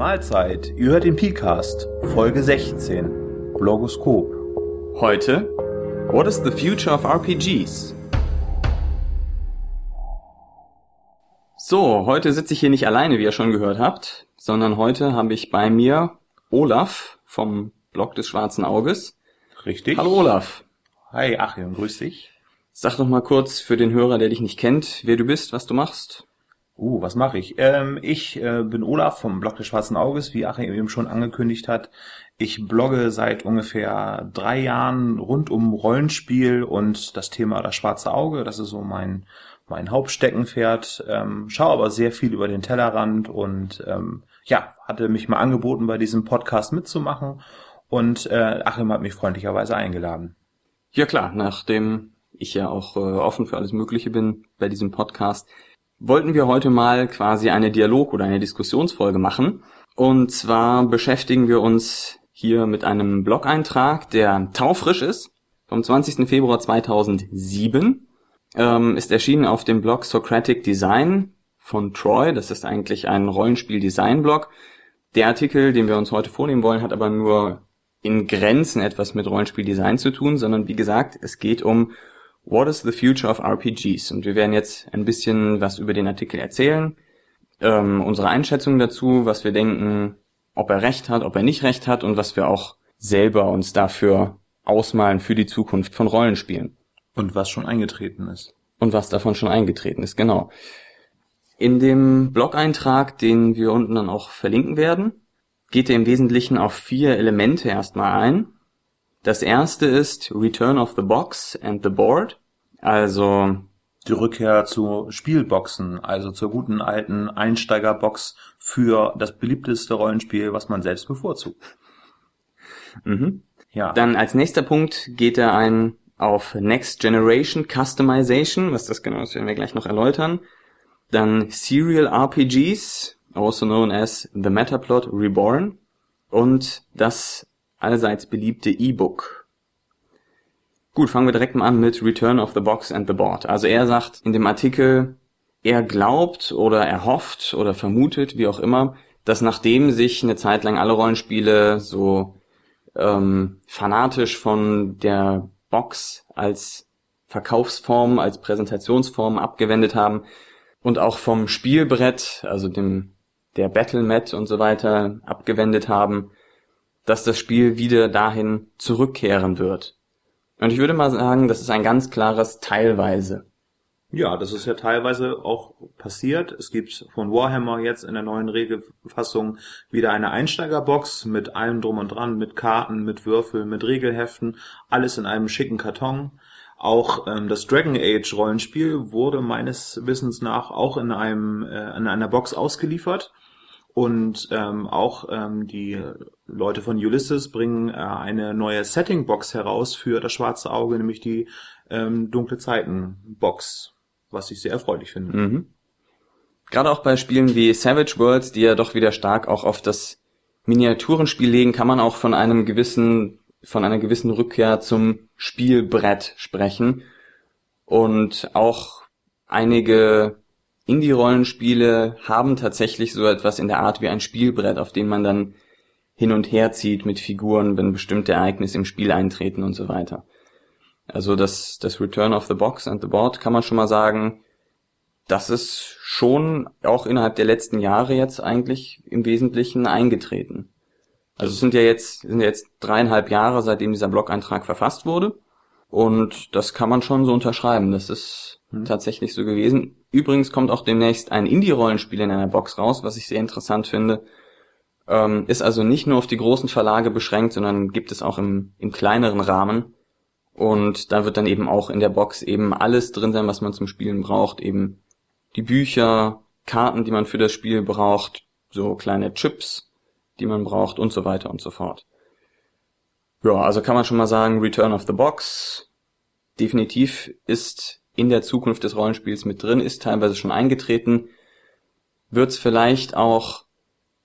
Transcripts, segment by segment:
Mahlzeit, ihr hört den P-Cast, Folge 16, Blogoskop. Heute, What is the future of RPGs? So, heute sitze ich hier nicht alleine, wie ihr schon gehört habt, sondern heute habe ich bei mir Olaf vom Blog des Schwarzen Auges. Richtig. Hallo Olaf. Hi Achim, grüß dich. Sag doch mal kurz für den Hörer, der dich nicht kennt, wer du bist, was du machst. Uh, was mache ich? Ähm, ich äh, bin Olaf vom Blog des Schwarzen Auges, wie Achim eben schon angekündigt hat. Ich blogge seit ungefähr drei Jahren rund um Rollenspiel und das Thema das Schwarze Auge. Das ist so mein mein Hauptsteckenpferd. Ähm, schaue aber sehr viel über den Tellerrand und ähm, ja, hatte mich mal angeboten, bei diesem Podcast mitzumachen. Und äh, Achim hat mich freundlicherweise eingeladen. Ja klar, nachdem ich ja auch äh, offen für alles Mögliche bin bei diesem Podcast, wollten wir heute mal quasi eine Dialog- oder eine Diskussionsfolge machen. Und zwar beschäftigen wir uns hier mit einem Blog-Eintrag, der taufrisch ist, vom 20. Februar 2007. Ähm, ist erschienen auf dem Blog Socratic Design von Troy. Das ist eigentlich ein Rollenspiel-Design-Blog. Der Artikel, den wir uns heute vornehmen wollen, hat aber nur in Grenzen etwas mit Rollenspiel-Design zu tun, sondern wie gesagt, es geht um What is the future of RPGs? Und wir werden jetzt ein bisschen was über den Artikel erzählen, ähm, unsere Einschätzung dazu, was wir denken, ob er recht hat, ob er nicht recht hat und was wir auch selber uns dafür ausmalen für die Zukunft von Rollenspielen. Und was schon eingetreten ist. Und was davon schon eingetreten ist, genau. In dem Blog-Eintrag, den wir unten dann auch verlinken werden, geht er im Wesentlichen auf vier Elemente erstmal ein. Das erste ist Return of the Box and the Board. Also die Rückkehr zu Spielboxen, also zur guten alten Einsteigerbox für das beliebteste Rollenspiel, was man selbst bevorzugt. Mhm. Ja. Dann als nächster Punkt geht er ein auf Next Generation Customization, was das genau ist, werden wir gleich noch erläutern. Dann Serial RPGs, also known as The Metaplot Reborn. Und das allseits beliebte E-Book. Gut, fangen wir direkt mal an mit Return of the Box and the Board. Also er sagt in dem Artikel, er glaubt oder er hofft oder vermutet, wie auch immer, dass nachdem sich eine Zeit lang alle Rollenspiele so ähm, fanatisch von der Box als Verkaufsform, als Präsentationsform abgewendet haben und auch vom Spielbrett, also dem der Battlemat und so weiter abgewendet haben, dass das Spiel wieder dahin zurückkehren wird. Und ich würde mal sagen, das ist ein ganz klares teilweise. Ja, das ist ja teilweise auch passiert. Es gibt von Warhammer jetzt in der neuen Regelfassung wieder eine Einsteigerbox mit allem drum und dran, mit Karten, mit Würfeln, mit Regelheften, alles in einem schicken Karton. Auch ähm, das Dragon Age Rollenspiel wurde meines Wissens nach auch in einem äh, in einer Box ausgeliefert. Und ähm, auch ähm, die Leute von Ulysses bringen äh, eine neue Setting-Box heraus für das schwarze Auge, nämlich die ähm, Dunkle Zeiten-Box, was ich sehr erfreulich finde. Mhm. Gerade auch bei Spielen wie Savage Worlds, die ja doch wieder stark auch auf das Miniaturenspiel legen, kann man auch von einem gewissen, von einer gewissen Rückkehr zum Spielbrett sprechen. Und auch einige Indie-Rollenspiele haben tatsächlich so etwas in der Art wie ein Spielbrett, auf dem man dann hin und her zieht mit Figuren, wenn bestimmte Ereignisse im Spiel eintreten und so weiter. Also das, das Return of the Box and the Board kann man schon mal sagen, das ist schon auch innerhalb der letzten Jahre jetzt eigentlich im Wesentlichen eingetreten. Also es sind ja jetzt, sind ja jetzt dreieinhalb Jahre, seitdem dieser Blog-Eintrag verfasst wurde. Und das kann man schon so unterschreiben. Das ist hm. tatsächlich so gewesen. Übrigens kommt auch demnächst ein Indie-Rollenspiel in einer Box raus, was ich sehr interessant finde. Ähm, ist also nicht nur auf die großen Verlage beschränkt, sondern gibt es auch im, im kleineren Rahmen. Und da wird dann eben auch in der Box eben alles drin sein, was man zum Spielen braucht. Eben die Bücher, Karten, die man für das Spiel braucht, so kleine Chips, die man braucht und so weiter und so fort. Ja, also kann man schon mal sagen, Return of the Box definitiv ist in der Zukunft des Rollenspiels mit drin ist, teilweise schon eingetreten, wird es vielleicht auch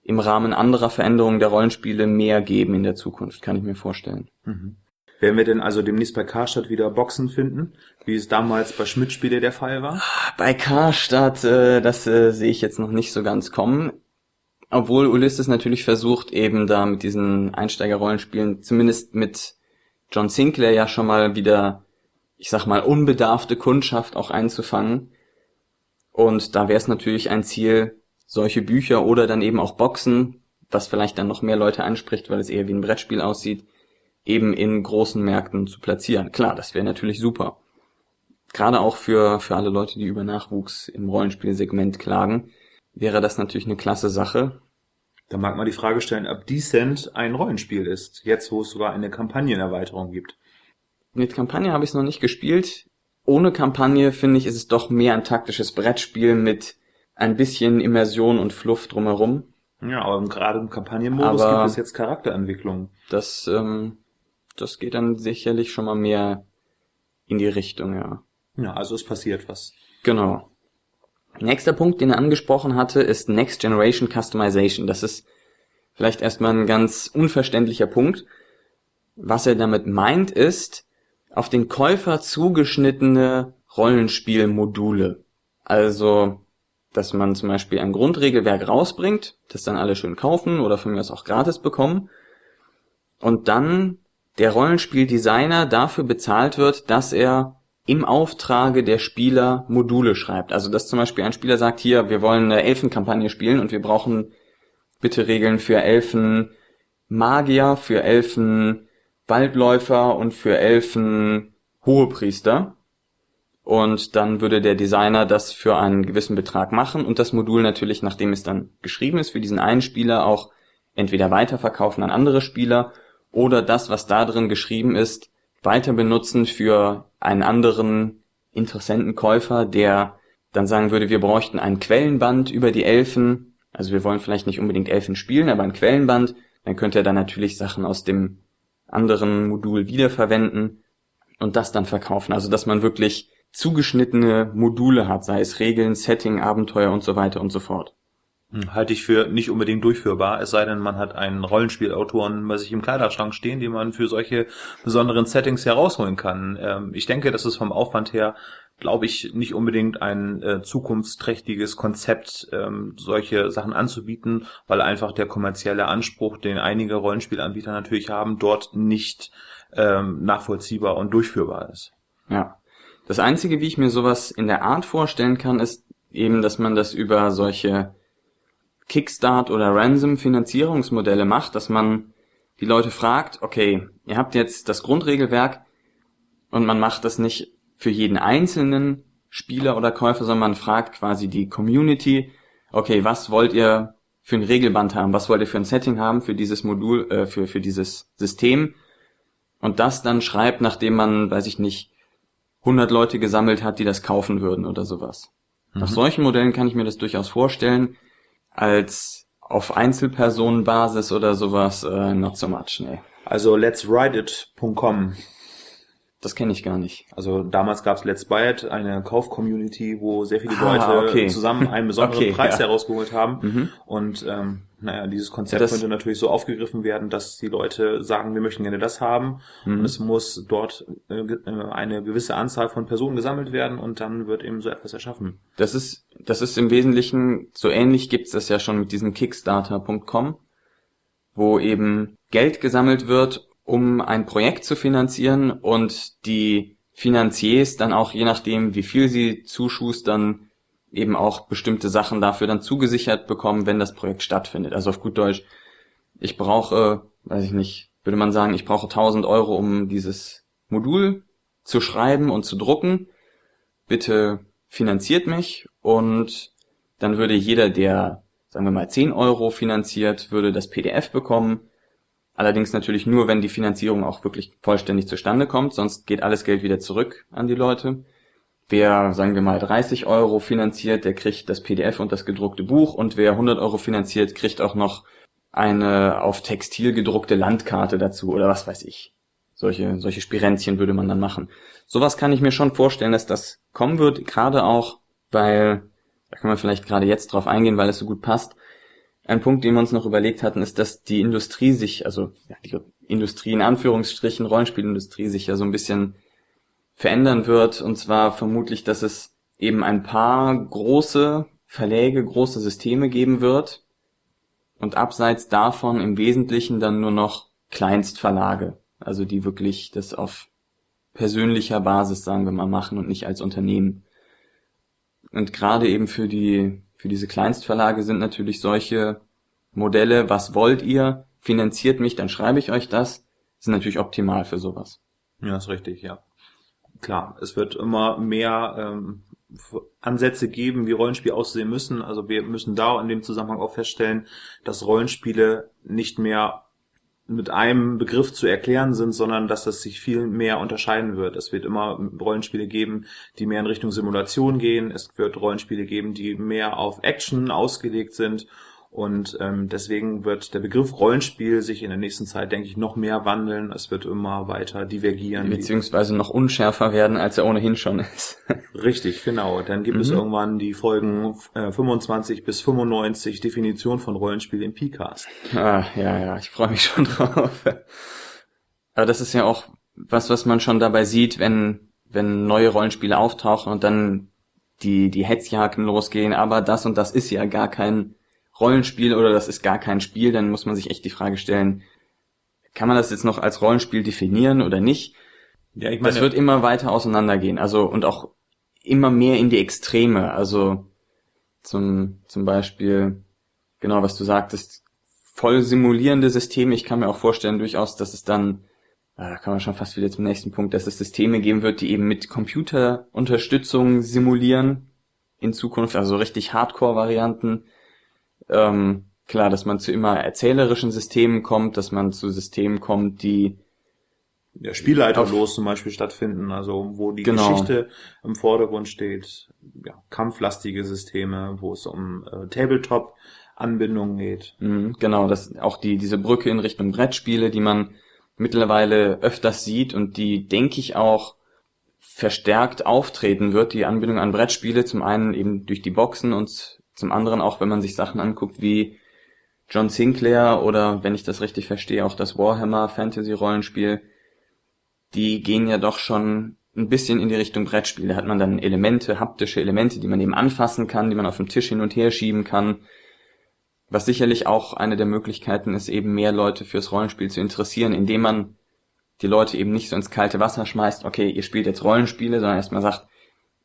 im Rahmen anderer Veränderungen der Rollenspiele mehr geben in der Zukunft, kann ich mir vorstellen. Mhm. Werden wir denn also demnächst bei Karstadt wieder Boxen finden, wie es damals bei Schmidt-Spiele der Fall war? Bei Karstadt, äh, das äh, sehe ich jetzt noch nicht so ganz kommen. Obwohl Ulysses natürlich versucht, eben da mit diesen Einsteiger-Rollenspielen, zumindest mit John Sinclair ja schon mal wieder, ich sag mal, unbedarfte Kundschaft auch einzufangen. Und da wäre es natürlich ein Ziel, solche Bücher oder dann eben auch Boxen, was vielleicht dann noch mehr Leute anspricht, weil es eher wie ein Brettspiel aussieht, eben in großen Märkten zu platzieren. Klar, das wäre natürlich super. Gerade auch für, für alle Leute, die über Nachwuchs im Rollenspielsegment klagen, wäre das natürlich eine klasse Sache. Da mag man die Frage stellen, ob Descent ein Rollenspiel ist, jetzt wo es sogar eine Kampagnenerweiterung gibt. Mit Kampagne habe ich es noch nicht gespielt. Ohne Kampagne finde ich, ist es doch mehr ein taktisches Brettspiel mit ein bisschen Immersion und Fluff drumherum. Ja, aber gerade im Kampagnenmodus Aber- gibt es jetzt Charakterentwicklung. Das, ähm, das geht dann sicherlich schon mal mehr in die Richtung, ja. Ja, also es passiert was. Genau. Nächster Punkt, den er angesprochen hatte, ist Next Generation Customization. Das ist vielleicht erstmal ein ganz unverständlicher Punkt. Was er damit meint, ist auf den Käufer zugeschnittene Rollenspielmodule. Also, dass man zum Beispiel ein Grundregelwerk rausbringt, das dann alle schön kaufen oder von mir aus auch gratis bekommen. Und dann der Rollenspieldesigner dafür bezahlt wird, dass er im Auftrage der Spieler Module schreibt. Also dass zum Beispiel ein Spieler sagt, hier, wir wollen eine Elfenkampagne spielen und wir brauchen bitte Regeln für Elfen Magier, für Elfen Waldläufer und für Elfen Hohepriester. Und dann würde der Designer das für einen gewissen Betrag machen und das Modul natürlich, nachdem es dann geschrieben ist, für diesen einen Spieler auch entweder weiterverkaufen an andere Spieler oder das, was da drin geschrieben ist, weiter benutzen für einen anderen interessenten Käufer, der dann sagen würde, wir bräuchten ein Quellenband über die Elfen. Also wir wollen vielleicht nicht unbedingt Elfen spielen, aber ein Quellenband. Dann könnte er dann natürlich Sachen aus dem anderen Modul wiederverwenden und das dann verkaufen. Also dass man wirklich zugeschnittene Module hat, sei es Regeln, Setting, Abenteuer und so weiter und so fort. Hm, Halte ich für nicht unbedingt durchführbar, es sei denn, man hat einen Rollenspielautoren bei sich im Kleiderschrank stehen, den man für solche besonderen Settings herausholen kann. Ähm, ich denke, das ist vom Aufwand her, glaube ich, nicht unbedingt ein äh, zukunftsträchtiges Konzept, ähm, solche Sachen anzubieten, weil einfach der kommerzielle Anspruch, den einige Rollenspielanbieter natürlich haben, dort nicht ähm, nachvollziehbar und durchführbar ist. Ja. Das Einzige, wie ich mir sowas in der Art vorstellen kann, ist eben, dass man das über solche Kickstart oder Ransom Finanzierungsmodelle macht, dass man die Leute fragt, okay, ihr habt jetzt das Grundregelwerk und man macht das nicht für jeden einzelnen Spieler oder Käufer, sondern man fragt quasi die Community, okay, was wollt ihr für ein Regelband haben, was wollt ihr für ein Setting haben für dieses Modul, äh, für, für dieses System? Und das dann schreibt, nachdem man, weiß ich nicht, 100 Leute gesammelt hat, die das kaufen würden oder sowas. Nach solchen Modellen kann ich mir das durchaus vorstellen, als auf Einzelpersonenbasis oder sowas äh, not so much, nee. Also let'swriteit.com Das kenne ich gar nicht. Also damals gab es Let's Buy It, eine Kauf-Community, wo sehr viele Ah, Leute okay. zusammen einen besonderen Okay, Preis ja. herausgeholt haben. Mhm. Und ähm, naja, dieses Konzept Das- könnte natürlich so aufgegriffen werden, dass die Leute sagen, wir möchten gerne das haben. Mhm. Und es muss dort äh, äh, eine gewisse Anzahl von Personen gesammelt werden und dann wird eben so etwas erschaffen. Das ist, das ist im Wesentlichen, so ähnlich gibt's das ja schon mit diesem Kickstarter.com, wo eben Geld gesammelt wird, um ein Projekt zu finanzieren und die Finanziers dann auch, je nachdem, wie viel sie zuschustern, eben auch bestimmte Sachen dafür dann zugesichert bekommen, wenn das Projekt stattfindet. Also auf gut Deutsch, ich brauche, weiß ich nicht, würde man sagen, ich brauche 1000 Euro, um dieses Modul zu schreiben und zu drucken. Bitte finanziert mich und dann würde jeder, der, sagen wir mal, 10 Euro finanziert, würde das PDF bekommen. Allerdings natürlich nur, wenn die Finanzierung auch wirklich vollständig zustande kommt, sonst geht alles Geld wieder zurück an die Leute. Wer, sagen wir mal, 30 Euro finanziert, der kriegt das PDF und das gedruckte Buch und wer 100 Euro finanziert, kriegt auch noch eine auf Textil gedruckte Landkarte dazu oder was weiß ich. Solche, solche Spirenzchen würde man dann machen. Sowas kann ich mir schon vorstellen, dass das kommen wird, gerade auch, weil, da können wir vielleicht gerade jetzt drauf eingehen, weil es so gut passt. Ein Punkt, den wir uns noch überlegt hatten, ist, dass die Industrie sich, also ja, die Industrie in Anführungsstrichen, Rollenspielindustrie sich ja so ein bisschen verändern wird. Und zwar vermutlich, dass es eben ein paar große Verläge, große Systeme geben wird, und abseits davon im Wesentlichen dann nur noch Kleinstverlage, also die wirklich das auf persönlicher Basis, sagen wir mal, machen und nicht als Unternehmen. Und gerade eben für die, für diese Kleinstverlage sind natürlich solche Modelle, was wollt ihr, finanziert mich, dann schreibe ich euch das, sind natürlich optimal für sowas. Ja, ist richtig, ja. Klar, es wird immer mehr ähm, Ansätze geben, wie Rollenspiele aussehen müssen. Also wir müssen da in dem Zusammenhang auch feststellen, dass Rollenspiele nicht mehr mit einem Begriff zu erklären sind, sondern dass das sich viel mehr unterscheiden wird. Es wird immer Rollenspiele geben, die mehr in Richtung Simulation gehen. Es wird Rollenspiele geben, die mehr auf Action ausgelegt sind und ähm, deswegen wird der Begriff Rollenspiel sich in der nächsten Zeit, denke ich, noch mehr wandeln. Es wird immer weiter divergieren. Beziehungsweise noch unschärfer werden, als er ohnehin schon ist. Richtig, genau. Dann gibt mhm. es irgendwann die Folgen äh, 25 bis 95 Definition von Rollenspiel im PCAST. Ah, ja, ja, ich freue mich schon drauf. Aber das ist ja auch was, was man schon dabei sieht, wenn, wenn neue Rollenspiele auftauchen und dann die, die Hetzjagden losgehen. Aber das und das ist ja gar kein Rollenspiel oder das ist gar kein Spiel, dann muss man sich echt die Frage stellen, kann man das jetzt noch als Rollenspiel definieren oder nicht? Ja, ich meine, das wird immer weiter auseinandergehen, also und auch immer mehr in die Extreme, also zum, zum Beispiel, genau was du sagtest, voll simulierende Systeme. Ich kann mir auch vorstellen durchaus, dass es dann, ah, da kann man schon fast wieder zum nächsten Punkt, dass es Systeme geben wird, die eben mit Computerunterstützung simulieren in Zukunft, also richtig Hardcore-Varianten ähm, klar, dass man zu immer erzählerischen Systemen kommt, dass man zu Systemen kommt, die ja, Spielleiterlos zum Beispiel stattfinden, also wo die genau. Geschichte im Vordergrund steht, ja, kampflastige Systeme, wo es um äh, Tabletop-Anbindungen geht. Mhm, genau, das auch die diese Brücke in Richtung Brettspiele, die man mittlerweile öfters sieht und die, denke ich, auch verstärkt auftreten wird, die Anbindung an Brettspiele, zum einen eben durch die Boxen und zum anderen auch, wenn man sich Sachen anguckt wie John Sinclair oder, wenn ich das richtig verstehe, auch das Warhammer Fantasy Rollenspiel, die gehen ja doch schon ein bisschen in die Richtung Brettspiel. Da hat man dann Elemente, haptische Elemente, die man eben anfassen kann, die man auf dem Tisch hin und her schieben kann. Was sicherlich auch eine der Möglichkeiten ist, eben mehr Leute fürs Rollenspiel zu interessieren, indem man die Leute eben nicht so ins kalte Wasser schmeißt, okay, ihr spielt jetzt Rollenspiele, sondern erstmal sagt,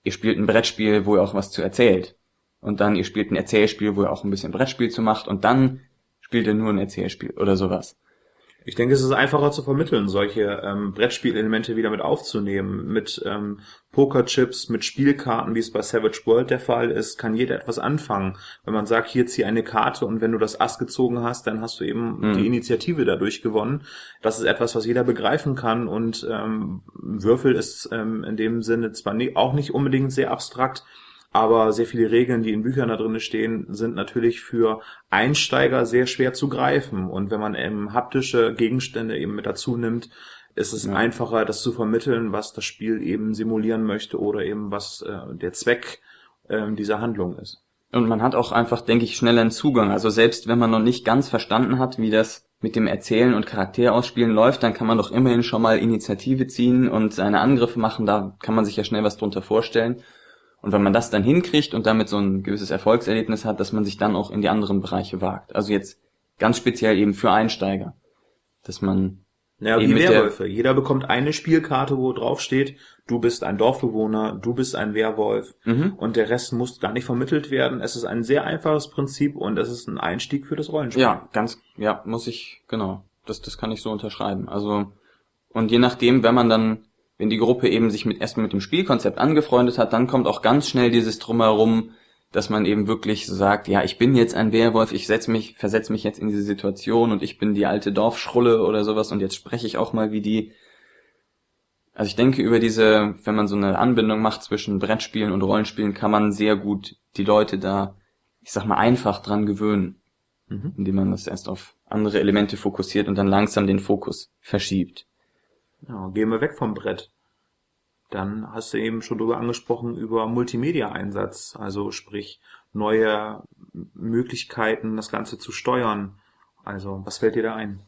ihr spielt ein Brettspiel, wo ihr auch was zu erzählt und dann ihr spielt ein Erzählspiel, wo ihr auch ein bisschen Brettspiel zu macht und dann spielt ihr nur ein Erzählspiel oder sowas. Ich denke, es ist einfacher zu vermitteln, solche ähm, Brettspielelemente wieder mit aufzunehmen. Mit ähm, Pokerchips, mit Spielkarten, wie es bei Savage World der Fall ist, kann jeder etwas anfangen. Wenn man sagt, hier zieh eine Karte und wenn du das Ass gezogen hast, dann hast du eben mhm. die Initiative dadurch gewonnen. Das ist etwas, was jeder begreifen kann und ähm, Würfel ist ähm, in dem Sinne zwar nie, auch nicht unbedingt sehr abstrakt, aber sehr viele Regeln, die in Büchern da drin stehen, sind natürlich für Einsteiger sehr schwer zu greifen. Und wenn man eben haptische Gegenstände eben mit dazu nimmt, ist es ja. einfacher, das zu vermitteln, was das Spiel eben simulieren möchte oder eben was äh, der Zweck äh, dieser Handlung ist. Und man hat auch einfach, denke ich, schneller einen Zugang. Also selbst wenn man noch nicht ganz verstanden hat, wie das mit dem Erzählen und Charakterausspielen läuft, dann kann man doch immerhin schon mal Initiative ziehen und seine Angriffe machen. Da kann man sich ja schnell was drunter vorstellen. Und wenn man das dann hinkriegt und damit so ein gewisses Erfolgserlebnis hat, dass man sich dann auch in die anderen Bereiche wagt. Also jetzt ganz speziell eben für Einsteiger. Dass man ja, wie Werwölfe. Jeder bekommt eine Spielkarte, wo drauf steht, du bist ein Dorfbewohner, du bist ein Werwolf mhm. und der Rest muss gar nicht vermittelt werden. Es ist ein sehr einfaches Prinzip und es ist ein Einstieg für das Rollenspiel. Ja, ganz, ja, muss ich, genau. Das, das kann ich so unterschreiben. Also, und je nachdem, wenn man dann wenn die Gruppe eben sich mit erstmal mit dem Spielkonzept angefreundet hat, dann kommt auch ganz schnell dieses drumherum, dass man eben wirklich sagt, ja, ich bin jetzt ein Werwolf, ich setz mich, versetze mich jetzt in diese Situation und ich bin die alte Dorfschrulle oder sowas und jetzt spreche ich auch mal wie die. Also ich denke, über diese, wenn man so eine Anbindung macht zwischen Brettspielen und Rollenspielen, kann man sehr gut die Leute da, ich sag mal, einfach dran gewöhnen, mhm. indem man das erst auf andere Elemente fokussiert und dann langsam den Fokus verschiebt. Ja, gehen wir weg vom Brett. Dann hast du eben schon drüber angesprochen über Multimedia-Einsatz, also sprich neue Möglichkeiten, das Ganze zu steuern. Also, was fällt dir da ein?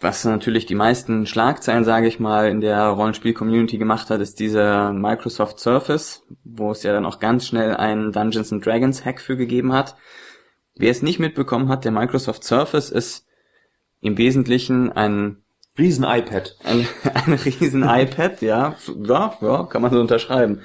Was natürlich die meisten Schlagzeilen, sage ich mal, in der Rollenspiel-Community gemacht hat, ist dieser Microsoft Surface, wo es ja dann auch ganz schnell einen Dungeons and Dragons Hack für gegeben hat. Wer es nicht mitbekommen hat, der Microsoft Surface ist im Wesentlichen ein Riesen iPad. Ein, ein riesen iPad, ja. Ja, ja, kann man so unterschreiben.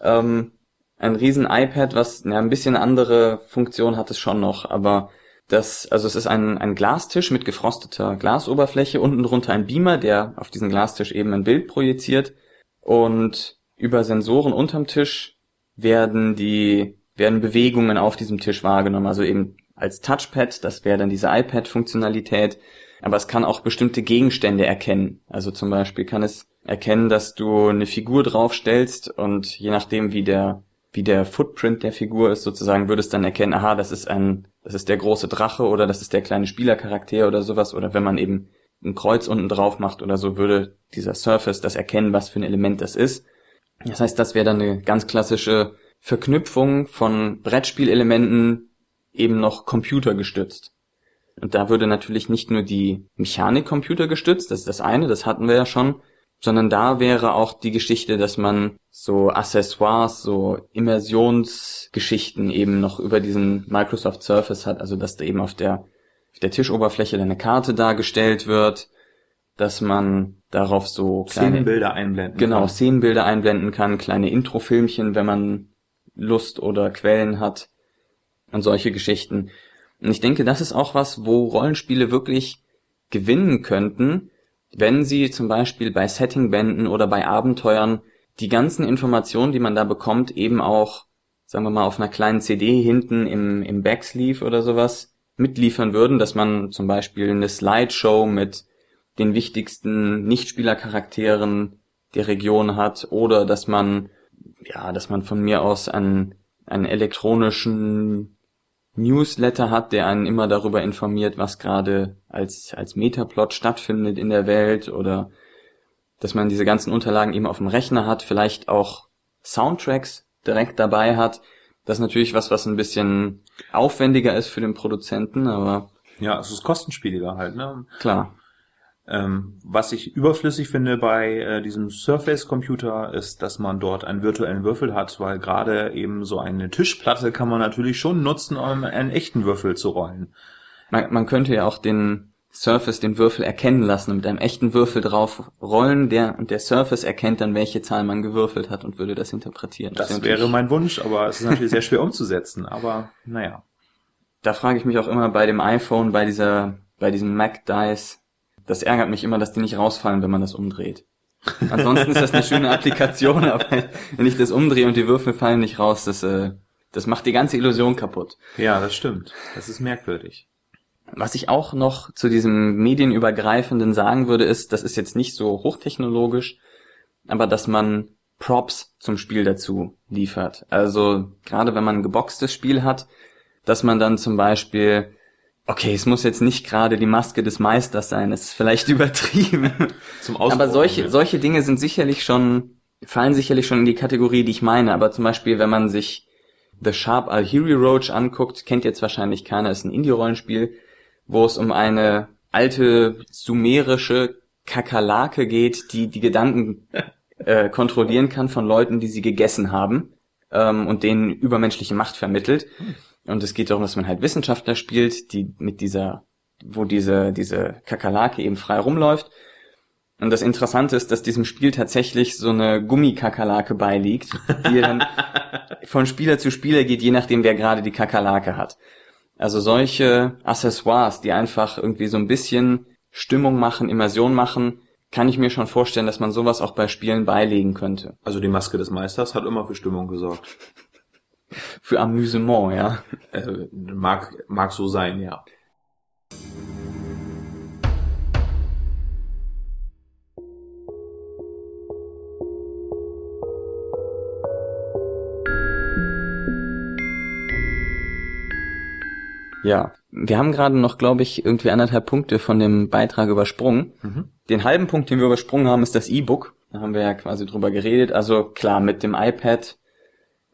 Ähm, ein riesen iPad, was ja, ein bisschen andere Funktion hat es schon noch, aber das, also es ist ein, ein Glastisch mit gefrosteter Glasoberfläche, unten drunter ein Beamer, der auf diesen Glastisch eben ein Bild projiziert und über Sensoren unterm Tisch werden die, werden Bewegungen auf diesem Tisch wahrgenommen, also eben als Touchpad, das wäre dann diese iPad-Funktionalität, aber es kann auch bestimmte Gegenstände erkennen. Also zum Beispiel kann es erkennen, dass du eine Figur draufstellst und je nachdem, wie der wie der Footprint der Figur ist, sozusagen, würde es dann erkennen, aha, das ist ein, das ist der große Drache oder das ist der kleine Spielercharakter oder sowas. Oder wenn man eben ein Kreuz unten drauf macht oder so, würde dieser Surface das erkennen, was für ein Element das ist. Das heißt, das wäre dann eine ganz klassische Verknüpfung von Brettspielelementen eben noch computergestützt. Und da würde natürlich nicht nur die Mechanik computergestützt, das ist das eine, das hatten wir ja schon, sondern da wäre auch die Geschichte, dass man so Accessoires, so Immersionsgeschichten eben noch über diesen Microsoft Surface hat, also dass da eben auf der, auf der Tischoberfläche eine Karte dargestellt wird, dass man darauf so kleine Szenenbilder einblenden genau kann. Szenenbilder einblenden kann, kleine Introfilmchen, wenn man Lust oder Quellen hat und solche Geschichten. Und ich denke, das ist auch was, wo Rollenspiele wirklich gewinnen könnten, wenn sie zum Beispiel bei Settingbänden oder bei Abenteuern die ganzen Informationen, die man da bekommt, eben auch, sagen wir mal, auf einer kleinen CD hinten im, im Backsleeve oder sowas mitliefern würden, dass man zum Beispiel eine Slideshow mit den wichtigsten Nichtspielercharakteren der Region hat oder dass man, ja, dass man von mir aus einen, einen elektronischen Newsletter hat, der einen immer darüber informiert, was gerade als, als Metaplot stattfindet in der Welt oder dass man diese ganzen Unterlagen eben auf dem Rechner hat, vielleicht auch Soundtracks direkt dabei hat. Das ist natürlich was, was ein bisschen aufwendiger ist für den Produzenten, aber. Ja, es ist kostenspieliger halt, ne? Klar. Ähm, was ich überflüssig finde bei äh, diesem Surface-Computer ist, dass man dort einen virtuellen Würfel hat, weil gerade eben so eine Tischplatte kann man natürlich schon nutzen, um einen echten Würfel zu rollen. Man, man könnte ja auch den Surface den Würfel erkennen lassen und mit einem echten Würfel drauf rollen, der und der Surface erkennt dann, welche Zahl man gewürfelt hat und würde das interpretieren. Das, das wäre mein Wunsch, aber es ist natürlich sehr schwer umzusetzen. Aber naja. Da frage ich mich auch immer bei dem iPhone, bei dieser, bei diesem Mac Dice, das ärgert mich immer, dass die nicht rausfallen, wenn man das umdreht. Ansonsten ist das eine schöne Applikation, aber wenn ich das umdrehe und die Würfel fallen nicht raus, das, äh, das macht die ganze Illusion kaputt. Ja, das stimmt. Das ist merkwürdig. Was ich auch noch zu diesem medienübergreifenden sagen würde, ist, das ist jetzt nicht so hochtechnologisch, aber dass man Props zum Spiel dazu liefert. Also gerade wenn man ein geboxtes Spiel hat, dass man dann zum Beispiel Okay, es muss jetzt nicht gerade die Maske des Meisters sein, es ist vielleicht übertrieben. Zum aber solche, ja. solche Dinge sind sicherlich schon, fallen sicherlich schon in die Kategorie, die ich meine. Aber zum Beispiel, wenn man sich The Sharp Al-Hiri Roach anguckt, kennt jetzt wahrscheinlich keiner, ist ein Indie-Rollenspiel, wo es um eine alte sumerische Kakerlake geht, die die Gedanken äh, kontrollieren kann von Leuten, die sie gegessen haben ähm, und denen übermenschliche Macht vermittelt. Und es geht darum, dass man halt Wissenschaftler spielt, die mit dieser, wo diese, diese Kakerlake eben frei rumläuft. Und das Interessante ist, dass diesem Spiel tatsächlich so eine Gummikakerlake beiliegt, die dann von Spieler zu Spieler geht, je nachdem, wer gerade die Kakerlake hat. Also solche Accessoires, die einfach irgendwie so ein bisschen Stimmung machen, Immersion machen, kann ich mir schon vorstellen, dass man sowas auch bei Spielen beilegen könnte. Also die Maske des Meisters hat immer für Stimmung gesorgt. Für Amüsement, ja. Äh, mag, mag so sein, ja. Ja, wir haben gerade noch, glaube ich, irgendwie anderthalb Punkte von dem Beitrag übersprungen. Mhm. Den halben Punkt, den wir übersprungen haben, ist das E-Book. Da haben wir ja quasi drüber geredet. Also klar, mit dem iPad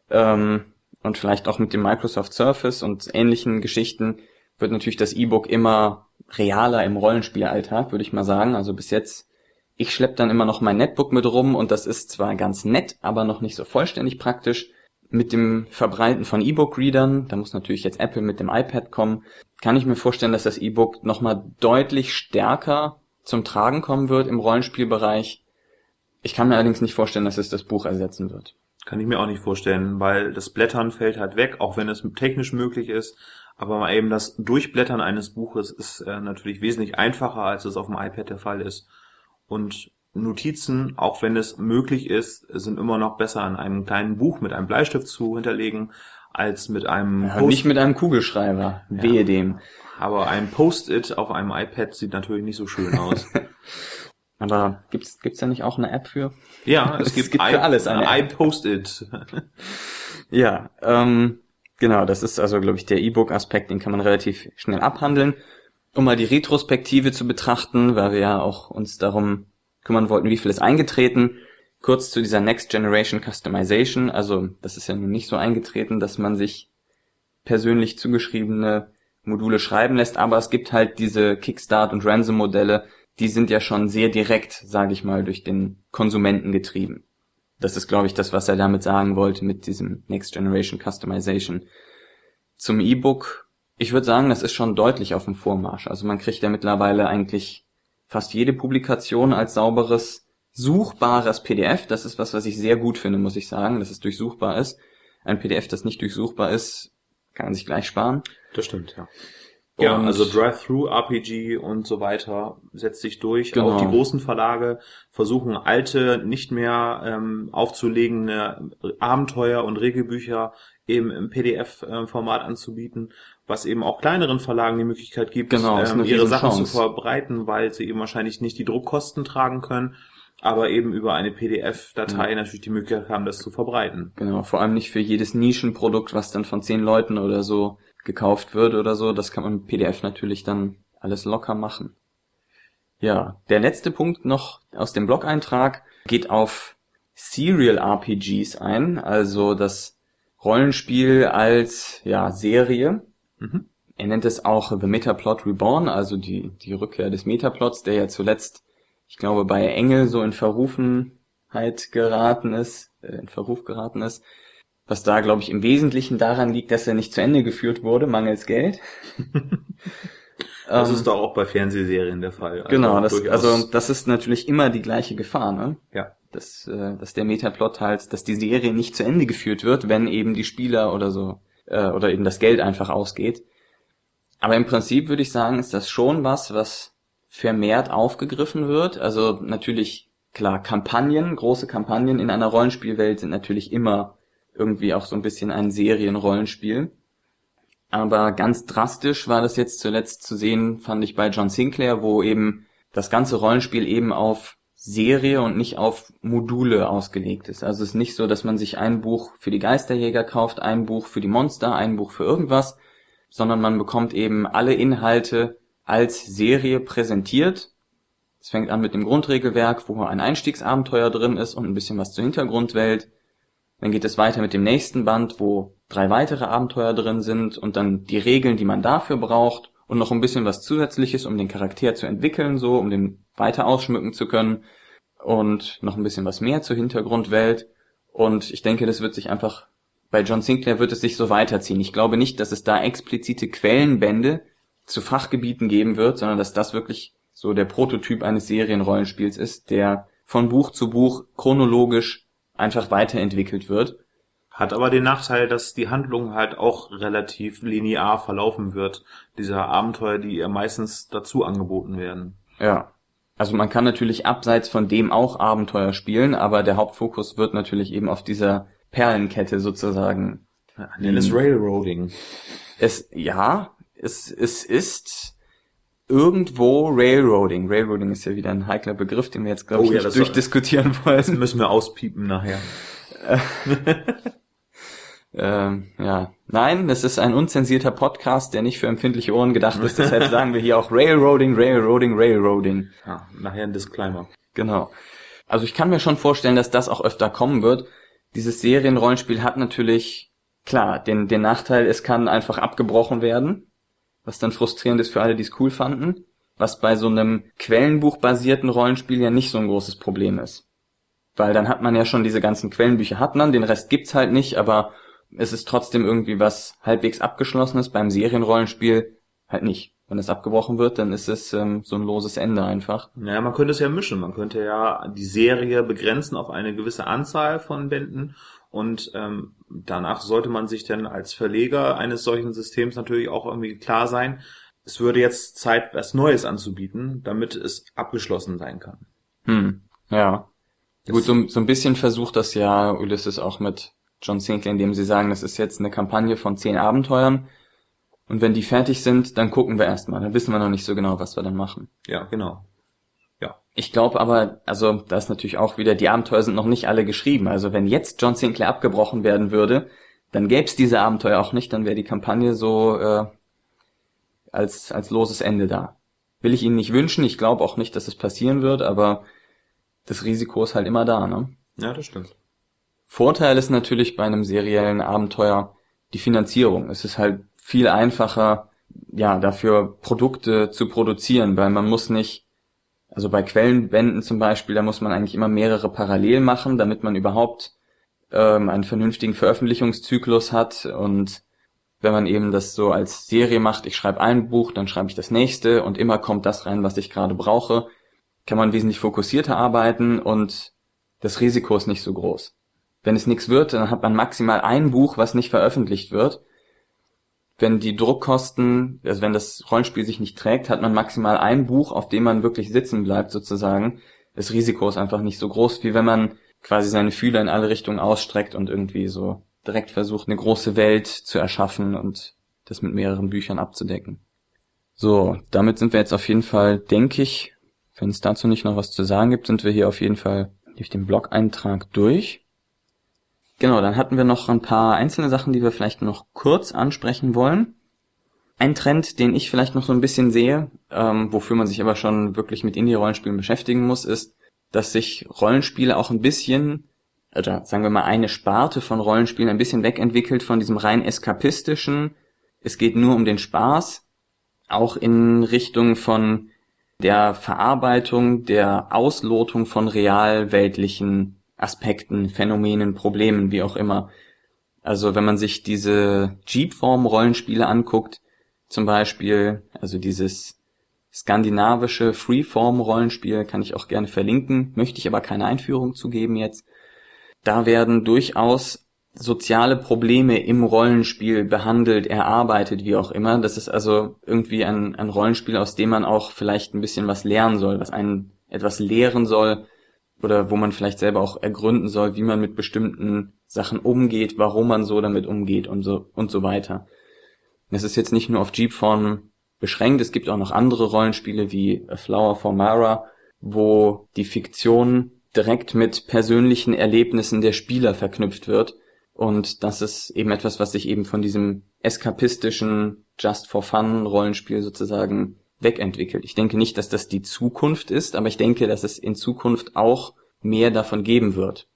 ähm, und vielleicht auch mit dem Microsoft Surface und ähnlichen Geschichten wird natürlich das E-Book immer realer im Rollenspielalltag, würde ich mal sagen. Also bis jetzt, ich schlepp dann immer noch mein Netbook mit rum und das ist zwar ganz nett, aber noch nicht so vollständig praktisch. mit dem Verbreiten von E-Book-Readern, da muss natürlich jetzt Apple mit dem iPad kommen, kann ich mir vorstellen, dass das E-Book nochmal deutlich stärker zum Tragen kommen wird im Rollenspielbereich. Ich kann mir allerdings nicht vorstellen, dass es das Buch ersetzen wird. Kann ich mir auch nicht vorstellen, weil das Blättern fällt halt weg, auch wenn es technisch möglich ist. Aber mal eben das Durchblättern eines Buches ist äh, natürlich wesentlich einfacher, als es auf dem iPad der Fall ist. Und Notizen, auch wenn es möglich ist, sind immer noch besser in einem kleinen Buch mit einem Bleistift zu hinterlegen, als mit einem ja, nicht mit einem Kugelschreiber. Wehe ja. dem. Aber ein Post-it auf einem iPad sieht natürlich nicht so schön aus. Aber gibt's gibt's da nicht auch eine App für? Ja, es, es gibt, gibt für alles eine App. iPost-it. ja, ähm, genau, das ist also glaube ich der E-Book-Aspekt, den kann man relativ schnell abhandeln. Um mal die Retrospektive zu betrachten, weil wir ja auch uns darum kümmern wollten, wie viel ist eingetreten. Kurz zu dieser Next Generation Customization. Also das ist ja nun nicht so eingetreten, dass man sich persönlich zugeschriebene Module schreiben lässt, aber es gibt halt diese Kickstart und Ransom Modelle, die sind ja schon sehr direkt, sage ich mal, durch den Konsumenten getrieben. Das ist, glaube ich, das, was er damit sagen wollte mit diesem Next Generation Customization. Zum E-Book, ich würde sagen, das ist schon deutlich auf dem Vormarsch. Also man kriegt ja mittlerweile eigentlich fast jede Publikation als sauberes, suchbares PDF. Das ist was, was ich sehr gut finde, muss ich sagen, dass es durchsuchbar ist. Ein PDF, das nicht durchsuchbar ist, kann man sich gleich sparen. Das stimmt, ja. Ja, und also Drive-Through-RPG und so weiter setzt sich durch. Genau. Auch die großen Verlage versuchen alte, nicht mehr ähm, aufzulegende Abenteuer und Regelbücher eben im PDF-Format anzubieten, was eben auch kleineren Verlagen die Möglichkeit gibt, genau, ähm, ihre Sachen Chance. zu verbreiten, weil sie eben wahrscheinlich nicht die Druckkosten tragen können, aber eben über eine PDF-Datei ja. natürlich die Möglichkeit haben, das zu verbreiten. Genau, vor allem nicht für jedes Nischenprodukt, was dann von zehn Leuten oder so gekauft wird oder so. Das kann man mit PDF natürlich dann alles locker machen. Ja, der letzte Punkt noch aus dem Blog-Eintrag geht auf Serial RPGs ein, also das Rollenspiel als ja Serie. Mhm. Er nennt es auch The Metaplot Reborn, also die die Rückkehr des Metaplots, der ja zuletzt, ich glaube, bei Engel so in Verrufenheit geraten ist, äh, in Verruf geraten ist. Was da, glaube ich, im Wesentlichen daran liegt, dass er nicht zu Ende geführt wurde, mangels Geld. das ist doch auch bei Fernsehserien der Fall. Also genau, das, also das ist natürlich immer die gleiche Gefahr, ne? Ja. Dass, äh, dass der Metaplot halt, dass die Serie nicht zu Ende geführt wird, wenn eben die Spieler oder so, äh, oder eben das Geld einfach ausgeht. Aber im Prinzip würde ich sagen, ist das schon was, was vermehrt aufgegriffen wird. Also natürlich, klar, Kampagnen, große Kampagnen in einer Rollenspielwelt sind natürlich immer irgendwie auch so ein bisschen ein Serienrollenspiel. Aber ganz drastisch war das jetzt zuletzt zu sehen, fand ich bei John Sinclair, wo eben das ganze Rollenspiel eben auf Serie und nicht auf Module ausgelegt ist. Also es ist nicht so, dass man sich ein Buch für die Geisterjäger kauft, ein Buch für die Monster, ein Buch für irgendwas, sondern man bekommt eben alle Inhalte als Serie präsentiert. Es fängt an mit dem Grundregelwerk, wo ein Einstiegsabenteuer drin ist und ein bisschen was zur Hintergrundwelt. Dann geht es weiter mit dem nächsten Band, wo drei weitere Abenteuer drin sind und dann die Regeln, die man dafür braucht und noch ein bisschen was zusätzliches, um den Charakter zu entwickeln, so, um den weiter ausschmücken zu können und noch ein bisschen was mehr zur Hintergrundwelt. Und ich denke, das wird sich einfach, bei John Sinclair wird es sich so weiterziehen. Ich glaube nicht, dass es da explizite Quellenbände zu Fachgebieten geben wird, sondern dass das wirklich so der Prototyp eines Serienrollenspiels ist, der von Buch zu Buch chronologisch einfach weiterentwickelt wird. Hat aber den Nachteil, dass die Handlung halt auch relativ linear verlaufen wird. Dieser Abenteuer, die ihr meistens dazu angeboten werden. Ja. Also man kann natürlich abseits von dem auch Abenteuer spielen, aber der Hauptfokus wird natürlich eben auf dieser Perlenkette sozusagen. Ja, nenn es Railroading. Es, ja, es, es ist irgendwo Railroading. Railroading ist ja wieder ein heikler Begriff, den wir jetzt, glaube oh, ich, ja, nicht durchdiskutieren wollen. Das müssen wir auspiepen nachher. ähm, ja, nein, das ist ein unzensierter Podcast, der nicht für empfindliche Ohren gedacht ist. Deshalb sagen wir hier auch Railroading, Railroading, Railroading. Ja, nachher ein Disclaimer. Genau. Also ich kann mir schon vorstellen, dass das auch öfter kommen wird. Dieses Serienrollenspiel hat natürlich, klar, den, den Nachteil, es kann einfach abgebrochen werden was dann frustrierend ist für alle, die es cool fanden, was bei so einem Quellenbuch-basierten Rollenspiel ja nicht so ein großes Problem ist. Weil dann hat man ja schon diese ganzen Quellenbücher hat man, den Rest gibt's halt nicht, aber es ist trotzdem irgendwie was halbwegs abgeschlossenes, beim Serienrollenspiel halt nicht. Wenn es abgebrochen wird, dann ist es ähm, so ein loses Ende einfach. Naja, man könnte es ja mischen. Man könnte ja die Serie begrenzen auf eine gewisse Anzahl von Bänden und ähm, danach sollte man sich dann als Verleger eines solchen Systems natürlich auch irgendwie klar sein, es würde jetzt Zeit, was Neues anzubieten, damit es abgeschlossen sein kann. Hm, ja. Das Gut, so, so ein bisschen versucht das ja Ulysses auch mit John Sinclair, indem sie sagen, das ist jetzt eine Kampagne von zehn Abenteuern. Und wenn die fertig sind, dann gucken wir erstmal. Dann wissen wir noch nicht so genau, was wir dann machen. Ja, genau. Ja. Ich glaube aber, also da ist natürlich auch wieder, die Abenteuer sind noch nicht alle geschrieben. Also wenn jetzt John Sinclair abgebrochen werden würde, dann gäbe es diese Abenteuer auch nicht, dann wäre die Kampagne so äh, als, als loses Ende da. Will ich Ihnen nicht wünschen, ich glaube auch nicht, dass es passieren wird, aber das Risiko ist halt immer da, ne? Ja, das stimmt. Vorteil ist natürlich bei einem seriellen Abenteuer die Finanzierung. Es ist halt viel einfacher, ja, dafür Produkte zu produzieren, weil man muss nicht, also bei Quellenbänden zum Beispiel, da muss man eigentlich immer mehrere parallel machen, damit man überhaupt ähm, einen vernünftigen Veröffentlichungszyklus hat und wenn man eben das so als Serie macht, ich schreibe ein Buch, dann schreibe ich das nächste und immer kommt das rein, was ich gerade brauche, kann man wesentlich fokussierter arbeiten und das Risiko ist nicht so groß. Wenn es nichts wird, dann hat man maximal ein Buch, was nicht veröffentlicht wird. Wenn die Druckkosten, also wenn das Rollenspiel sich nicht trägt, hat man maximal ein Buch, auf dem man wirklich sitzen bleibt sozusagen. Das Risiko ist einfach nicht so groß, wie wenn man quasi seine Fühler in alle Richtungen ausstreckt und irgendwie so direkt versucht, eine große Welt zu erschaffen und das mit mehreren Büchern abzudecken. So, damit sind wir jetzt auf jeden Fall, denke ich, wenn es dazu nicht noch was zu sagen gibt, sind wir hier auf jeden Fall durch den Blog-Eintrag durch. Genau, dann hatten wir noch ein paar einzelne Sachen, die wir vielleicht noch kurz ansprechen wollen. Ein Trend, den ich vielleicht noch so ein bisschen sehe, ähm, wofür man sich aber schon wirklich mit Indie-Rollenspielen beschäftigen muss, ist, dass sich Rollenspiele auch ein bisschen oder sagen wir mal eine Sparte von Rollenspielen ein bisschen wegentwickelt von diesem rein eskapistischen, es geht nur um den Spaß, auch in Richtung von der Verarbeitung, der Auslotung von realweltlichen Aspekten, Phänomenen, Problemen, wie auch immer. Also wenn man sich diese Jeep-Form-Rollenspiele anguckt, zum Beispiel, also dieses skandinavische Freeform-Rollenspiel kann ich auch gerne verlinken, möchte ich aber keine Einführung zu geben jetzt da werden durchaus soziale Probleme im Rollenspiel behandelt, erarbeitet, wie auch immer. Das ist also irgendwie ein, ein Rollenspiel, aus dem man auch vielleicht ein bisschen was lernen soll, was einen etwas lehren soll oder wo man vielleicht selber auch ergründen soll, wie man mit bestimmten Sachen umgeht, warum man so damit umgeht und so und so weiter. Es ist jetzt nicht nur auf Jeep-Form beschränkt, es gibt auch noch andere Rollenspiele wie A Flower for Mara, wo die Fiktion direkt mit persönlichen Erlebnissen der Spieler verknüpft wird. Und das ist eben etwas, was sich eben von diesem eskapistischen Just for Fun Rollenspiel sozusagen wegentwickelt. Ich denke nicht, dass das die Zukunft ist, aber ich denke, dass es in Zukunft auch mehr davon geben wird.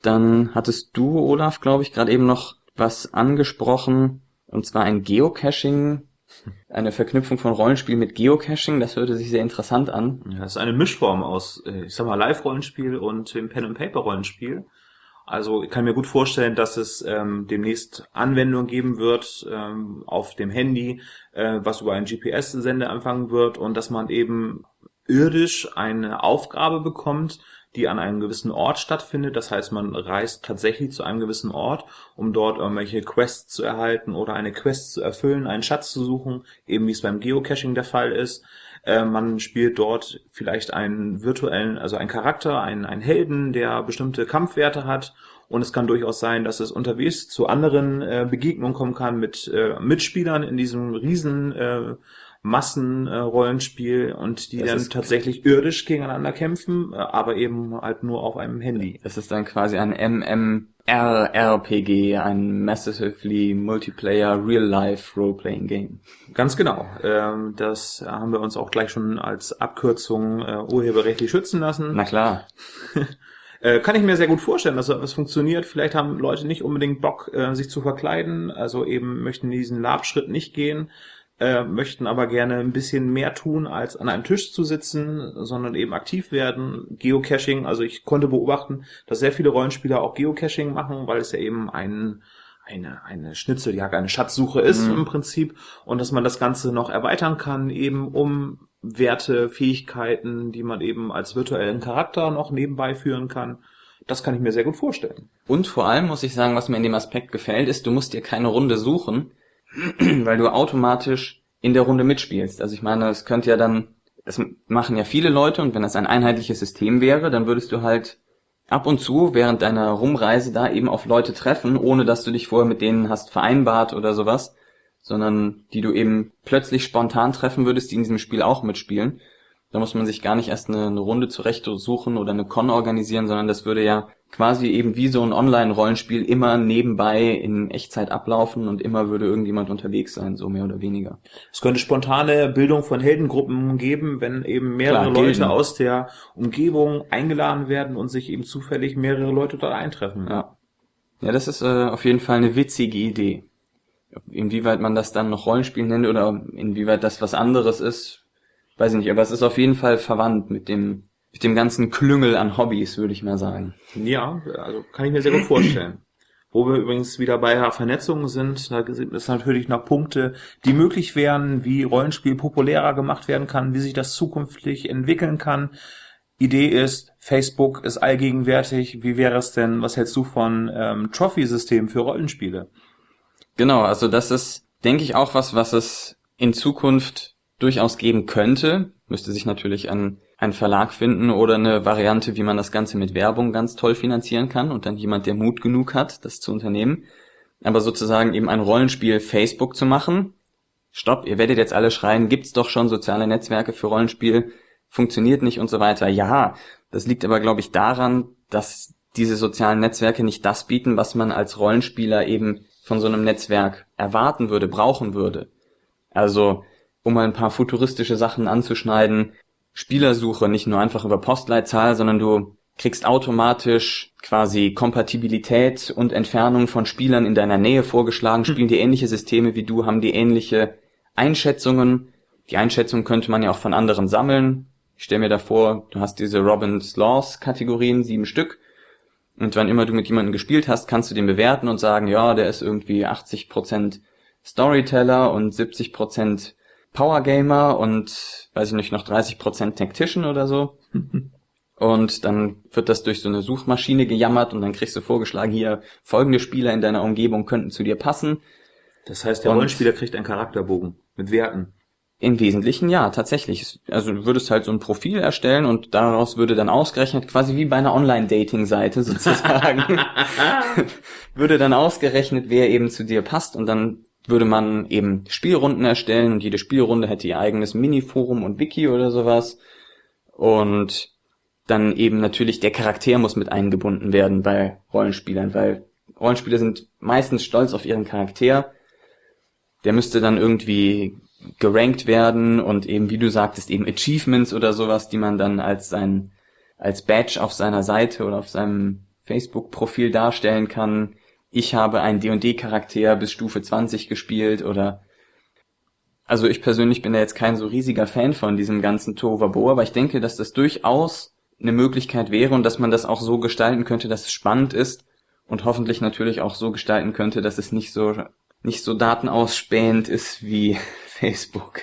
Dann hattest du, Olaf, glaube ich, gerade eben noch was angesprochen, und zwar ein Geocaching eine Verknüpfung von Rollenspiel mit Geocaching, das hörte sich sehr interessant an. Ja, das ist eine Mischform aus, äh, ich sag mal, Live-Rollenspiel und dem Pen-and-Paper-Rollenspiel. Also ich kann mir gut vorstellen, dass es ähm, demnächst Anwendungen geben wird ähm, auf dem Handy, äh, was über einen GPS-Sender empfangen wird und dass man eben irdisch eine Aufgabe bekommt, die an einem gewissen Ort stattfindet. Das heißt, man reist tatsächlich zu einem gewissen Ort, um dort irgendwelche Quests zu erhalten oder eine Quest zu erfüllen, einen Schatz zu suchen, eben wie es beim Geocaching der Fall ist. Äh, man spielt dort vielleicht einen virtuellen, also einen Charakter, einen, einen Helden, der bestimmte Kampfwerte hat und es kann durchaus sein, dass es unterwegs zu anderen äh, Begegnungen kommen kann mit äh, Mitspielern in diesem riesen äh, Massenrollenspiel und die das dann tatsächlich irdisch gegeneinander kämpfen, äh, aber eben halt nur auf einem Handy. Es ist dann quasi ein MMRRPG, ein Massively Multiplayer Real-Life Role-Playing Game. Ganz genau. Ähm, das haben wir uns auch gleich schon als Abkürzung äh, urheberrechtlich schützen lassen. Na klar. kann ich mir sehr gut vorstellen, dass das funktioniert. Vielleicht haben Leute nicht unbedingt Bock, sich zu verkleiden, also eben möchten diesen Labschritt nicht gehen äh, möchten aber gerne ein bisschen mehr tun, als an einem Tisch zu sitzen, sondern eben aktiv werden. Geocaching, also ich konnte beobachten, dass sehr viele Rollenspieler auch Geocaching machen, weil es ja eben ein eine, eine Schnitzeljagd, eine Schatzsuche ist mhm. im Prinzip und dass man das Ganze noch erweitern kann, eben um Werte, Fähigkeiten, die man eben als virtuellen Charakter noch nebenbei führen kann. Das kann ich mir sehr gut vorstellen. Und vor allem muss ich sagen, was mir in dem Aspekt gefällt, ist, du musst dir keine Runde suchen, weil du automatisch in der Runde mitspielst. Also ich meine, es könnte ja dann, es machen ja viele Leute und wenn das ein einheitliches System wäre, dann würdest du halt ab und zu während deiner Rumreise da eben auf Leute treffen, ohne dass du dich vorher mit denen hast vereinbart oder sowas, sondern die du eben plötzlich spontan treffen würdest, die in diesem Spiel auch mitspielen. Da muss man sich gar nicht erst eine, eine Runde zurecht suchen oder eine Con organisieren, sondern das würde ja quasi eben wie so ein Online-Rollenspiel immer nebenbei in Echtzeit ablaufen und immer würde irgendjemand unterwegs sein, so mehr oder weniger. Es könnte spontane Bildung von Heldengruppen geben, wenn eben mehrere Klar, Leute aus der Umgebung eingeladen werden und sich eben zufällig mehrere Leute dort eintreffen. Ja, ja das ist äh, auf jeden Fall eine witzige Idee. Inwieweit man das dann noch Rollenspiel nennt oder inwieweit das was anderes ist, weiß ich nicht, aber es ist auf jeden Fall verwandt mit dem mit dem ganzen Klüngel an Hobbys, würde ich mal sagen. Ja, also kann ich mir sehr gut vorstellen. Wo wir übrigens wieder bei Vernetzung sind, da sind es natürlich noch Punkte, die möglich wären, wie Rollenspiel populärer gemacht werden kann, wie sich das zukünftig entwickeln kann. Idee ist, Facebook ist allgegenwärtig. Wie wäre es denn, was hältst du von ähm, Trophy-System für Rollenspiele? Genau, also das ist, denke ich, auch was, was es in Zukunft durchaus geben könnte. Müsste sich natürlich an einen Verlag finden oder eine Variante, wie man das Ganze mit Werbung ganz toll finanzieren kann und dann jemand, der Mut genug hat, das zu unternehmen. Aber sozusagen eben ein Rollenspiel Facebook zu machen. Stopp, ihr werdet jetzt alle schreien, gibt's doch schon soziale Netzwerke für Rollenspiel, funktioniert nicht und so weiter. Ja, das liegt aber, glaube ich, daran, dass diese sozialen Netzwerke nicht das bieten, was man als Rollenspieler eben von so einem Netzwerk erwarten würde, brauchen würde. Also, um mal ein paar futuristische Sachen anzuschneiden, Spielersuche nicht nur einfach über Postleitzahl, sondern du kriegst automatisch quasi Kompatibilität und Entfernung von Spielern in deiner Nähe vorgeschlagen, spielen die ähnliche Systeme wie du, haben die ähnliche Einschätzungen. Die Einschätzung könnte man ja auch von anderen sammeln. Ich stelle mir da vor, du hast diese Robin's Laws Kategorien, sieben Stück. Und wann immer du mit jemandem gespielt hast, kannst du den bewerten und sagen, ja, der ist irgendwie 80% Storyteller und 70% Power Gamer und weiß ich nicht, noch 30% Tactician oder so. und dann wird das durch so eine Suchmaschine gejammert und dann kriegst du vorgeschlagen, hier folgende Spieler in deiner Umgebung könnten zu dir passen. Das heißt, der Rollenspieler kriegt einen Charakterbogen mit Werten. Im Wesentlichen ja, tatsächlich. Also du würdest halt so ein Profil erstellen und daraus würde dann ausgerechnet, quasi wie bei einer Online-Dating-Seite sozusagen, würde dann ausgerechnet, wer eben zu dir passt und dann würde man eben Spielrunden erstellen und jede Spielrunde hätte ihr eigenes Mini-Forum und Wiki oder sowas. Und dann eben natürlich der Charakter muss mit eingebunden werden bei Rollenspielern, weil Rollenspieler sind meistens stolz auf ihren Charakter. Der müsste dann irgendwie gerankt werden und eben, wie du sagtest, eben Achievements oder sowas, die man dann als sein, als Badge auf seiner Seite oder auf seinem Facebook-Profil darstellen kann ich habe einen D&D-Charakter bis Stufe 20 gespielt oder also ich persönlich bin da jetzt kein so riesiger Fan von diesem ganzen Tovabo, aber ich denke, dass das durchaus eine Möglichkeit wäre und dass man das auch so gestalten könnte, dass es spannend ist und hoffentlich natürlich auch so gestalten könnte, dass es nicht so nicht so datenausspähend ist wie Facebook.